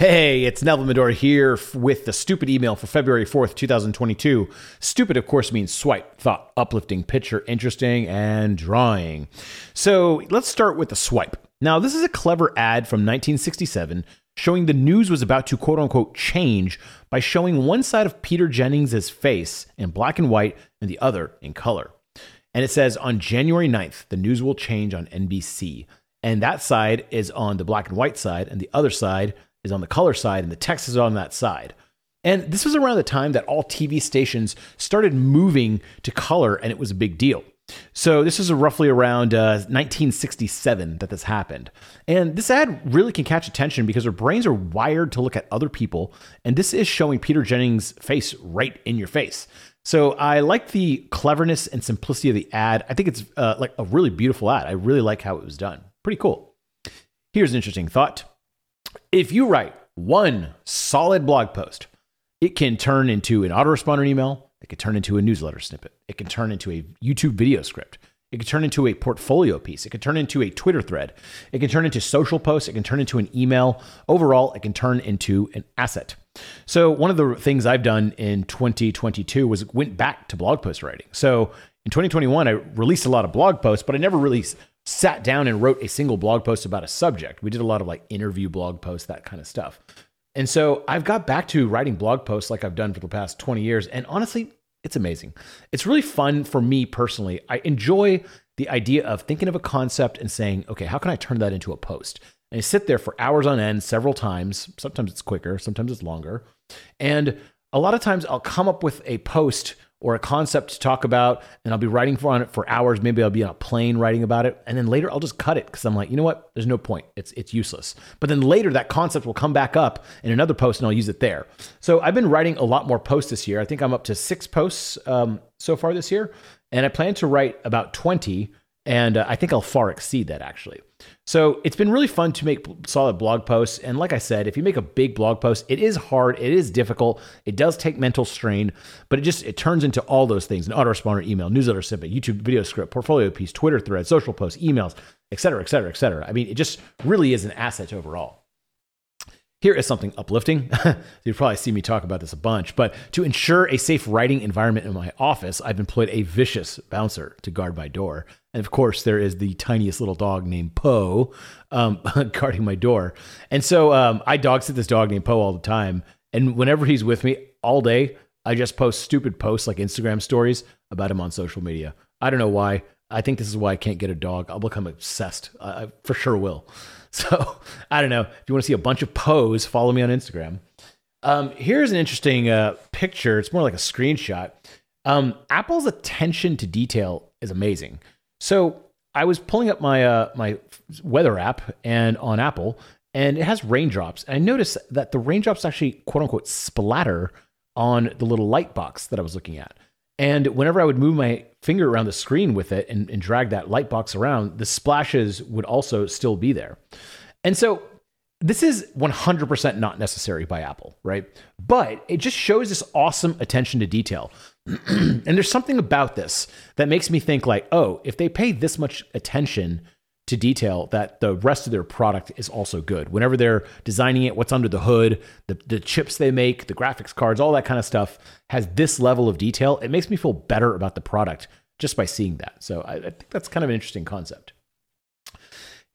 Hey, it's Neville Medhora here with the stupid email for February 4th, 2022. Stupid, of course, means swipe, thought, uplifting, picture, interesting, and drawing. So let's start with the swipe. Now, this is a clever ad from 1967 showing the news was about to quote unquote change by showing one side of Peter Jennings' face in black and white and the other in color. And it says on January 9th, the news will change on NBC. And that side is on the black and white side, and the other side is on the color side and the text is on that side. And this was around the time that all TV stations started moving to color and it was a big deal. So this is roughly around uh, 1967 that this happened. And this ad really can catch attention because our brains are wired to look at other people. And this is showing Peter Jennings' face right in your face. So I like the cleverness and simplicity of the ad. I think it's uh, like a really beautiful ad. I really like how it was done. Pretty cool. Here's an interesting thought. If you write one solid blog post, it can turn into an autoresponder email. It can turn into a newsletter snippet. It can turn into a YouTube video script. It can turn into a portfolio piece. It can turn into a Twitter thread. It can turn into social posts. It can turn into an email. Overall, it can turn into an asset. So one of the things I've done in 2022 was went back to blog post writing. So in 2021, I released a lot of blog posts, but I never really sat down and wrote a single blog post about a subject. We did a lot of like interview blog posts, that kind of stuff. And so I've got back to writing blog posts like I've done for the past 20 years. And honestly, it's amazing. It's really fun for me personally. I enjoy the idea of thinking of a concept and saying, okay, how can I turn that into a post? And I sit there for hours on end several times. Sometimes it's quicker, sometimes it's longer. And a lot of times I'll come up with a post or a concept to talk about, and I'll be writing for on it for hours. Maybe I'll be on a plane writing about it, and then later I'll just cut it because I'm like, you know what? There's no point. It's it's useless. But then later that concept will come back up in another post, and I'll use it there. So I've been writing a lot more posts this year. I think I'm up to six posts um, so far this year, and I plan to write about 20 and uh, I think I'll far exceed that actually. So it's been really fun to make solid blog posts. And like I said, if you make a big blog post, it is hard, it is difficult, it does take mental strain, but it just it turns into all those things: an autoresponder, email, newsletter snippet, YouTube video script, portfolio piece, Twitter thread, social posts, emails, et cetera, et cetera, et cetera. I mean, it just really is an asset overall. Here is something uplifting. You'll probably see me talk about this a bunch, but to ensure a safe writing environment in my office, I've employed a vicious bouncer to guard my door. And of course, there is the tiniest little dog named Poe um, guarding my door. And so um, I dog sit this dog named Poe all the time. And whenever he's with me all day, I just post stupid posts like Instagram stories about him on social media. I don't know why. I think this is why I can't get a dog. I'll become obsessed. I for sure will. So I don't know. If you want to see a bunch of pose, follow me on Instagram. Um, here's an interesting uh, picture. It's more like a screenshot. Um, Apple's attention to detail is amazing. So I was pulling up my uh, my weather app and on Apple, and it has raindrops. And I noticed that the raindrops actually quote unquote splatter on the little light box that I was looking at. And whenever I would move my finger around the screen with it and, and drag that light box around, the splashes would also still be there. And so this is 100% not necessary by Apple, right? But it just shows this awesome attention to detail. and there's something about this that makes me think like, oh, if they pay this much attention to detail that the rest of their product is also good. Whenever they're designing it, what's under the hood, the, the chips they make, the graphics cards, all that kind of stuff has this level of detail. It makes me feel better about the product just by seeing that. So I, I think that's kind of an interesting concept.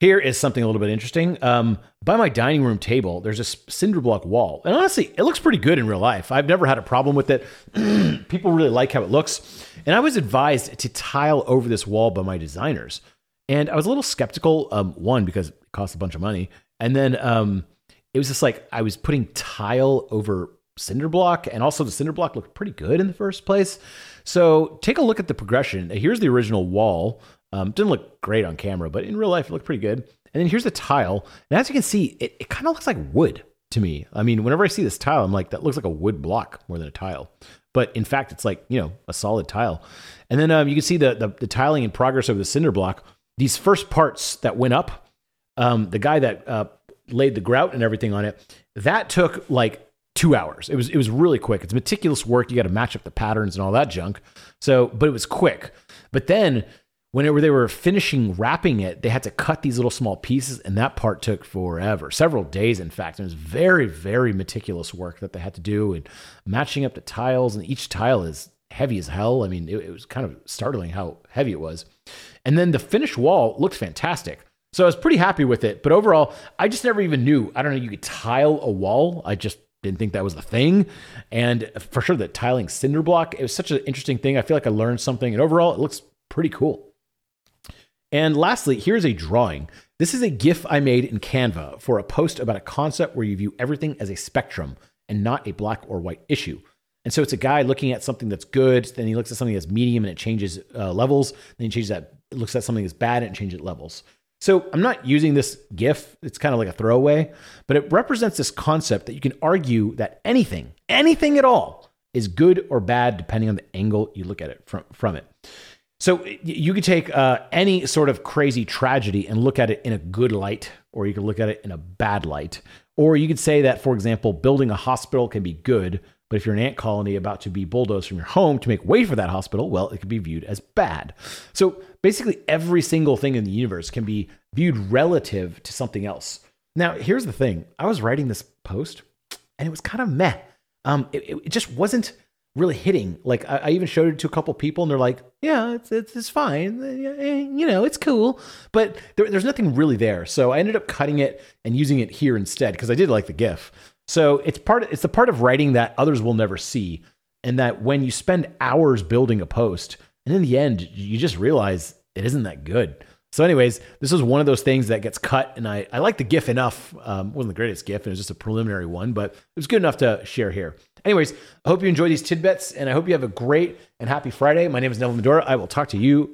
Here is something a little bit interesting. Um, by my dining room table, there's a cinder block wall. And honestly, it looks pretty good in real life. I've never had a problem with it. People really like how it looks. And I was advised to tile over this wall by my designers. And I was a little skeptical. Um, one because it costs a bunch of money, and then um, it was just like I was putting tile over cinder block, and also the cinder block looked pretty good in the first place. So take a look at the progression. Here's the original wall. Um, didn't look great on camera, but in real life it looked pretty good. And then here's the tile, and as you can see, it, it kind of looks like wood to me. I mean, whenever I see this tile, I'm like, that looks like a wood block more than a tile. But in fact, it's like you know a solid tile. And then um, you can see the, the the tiling in progress over the cinder block these first parts that went up, um, the guy that uh, laid the grout and everything on it, that took like two hours. It was it was really quick. It's meticulous work. You got to match up the patterns and all that junk. So, but it was quick. But then whenever they were finishing wrapping it, they had to cut these little small pieces, and that part took forever, several days, in fact. And it was very, very meticulous work that they had to do, and matching up the tiles, and each tile is heavy as hell. I mean, it, it was kind of startling how heavy it was. And then the finished wall looked fantastic. So I was pretty happy with it. But overall, I just never even knew. I don't know, you could tile a wall. I just didn't think that was the thing. And for sure, the tiling cinder block, it was such an interesting thing. I feel like I learned something. And overall, it looks pretty cool. And lastly, here's a drawing. This is a GIF I made in Canva for a post about a concept where you view everything as a spectrum and not a black or white issue. And so it's a guy looking at something that's good, then he looks at something that's medium and it changes uh, levels. Then he changes that, looks at something that's bad and it changes levels. So I'm not using this GIF, it's kind of like a throwaway, but it represents this concept that you can argue that anything, anything at all, is good or bad depending on the angle you look at it from, from it. So you could take uh, any sort of crazy tragedy and look at it in a good light, or you could look at it in a bad light. Or you could say that, for example, building a hospital can be good, but if you're an ant colony about to be bulldozed from your home to make way for that hospital, well, it could be viewed as bad. So basically, every single thing in the universe can be viewed relative to something else. Now, here's the thing I was writing this post and it was kind of meh. Um, it, it just wasn't really hitting. Like I, I, even showed it to a couple people, and they're like, "Yeah, it's it's, it's fine. You know, it's cool." But there, there's nothing really there. So I ended up cutting it and using it here instead because I did like the GIF. So it's part it's the part of writing that others will never see, and that when you spend hours building a post, and in the end you just realize it isn't that good. So, anyways, this was one of those things that gets cut, and I, I like the GIF enough. Um, wasn't the greatest GIF, and it was just a preliminary one, but it was good enough to share here. Anyways, I hope you enjoy these tidbits, and I hope you have a great and happy Friday. My name is Neville Medhora. I will talk to you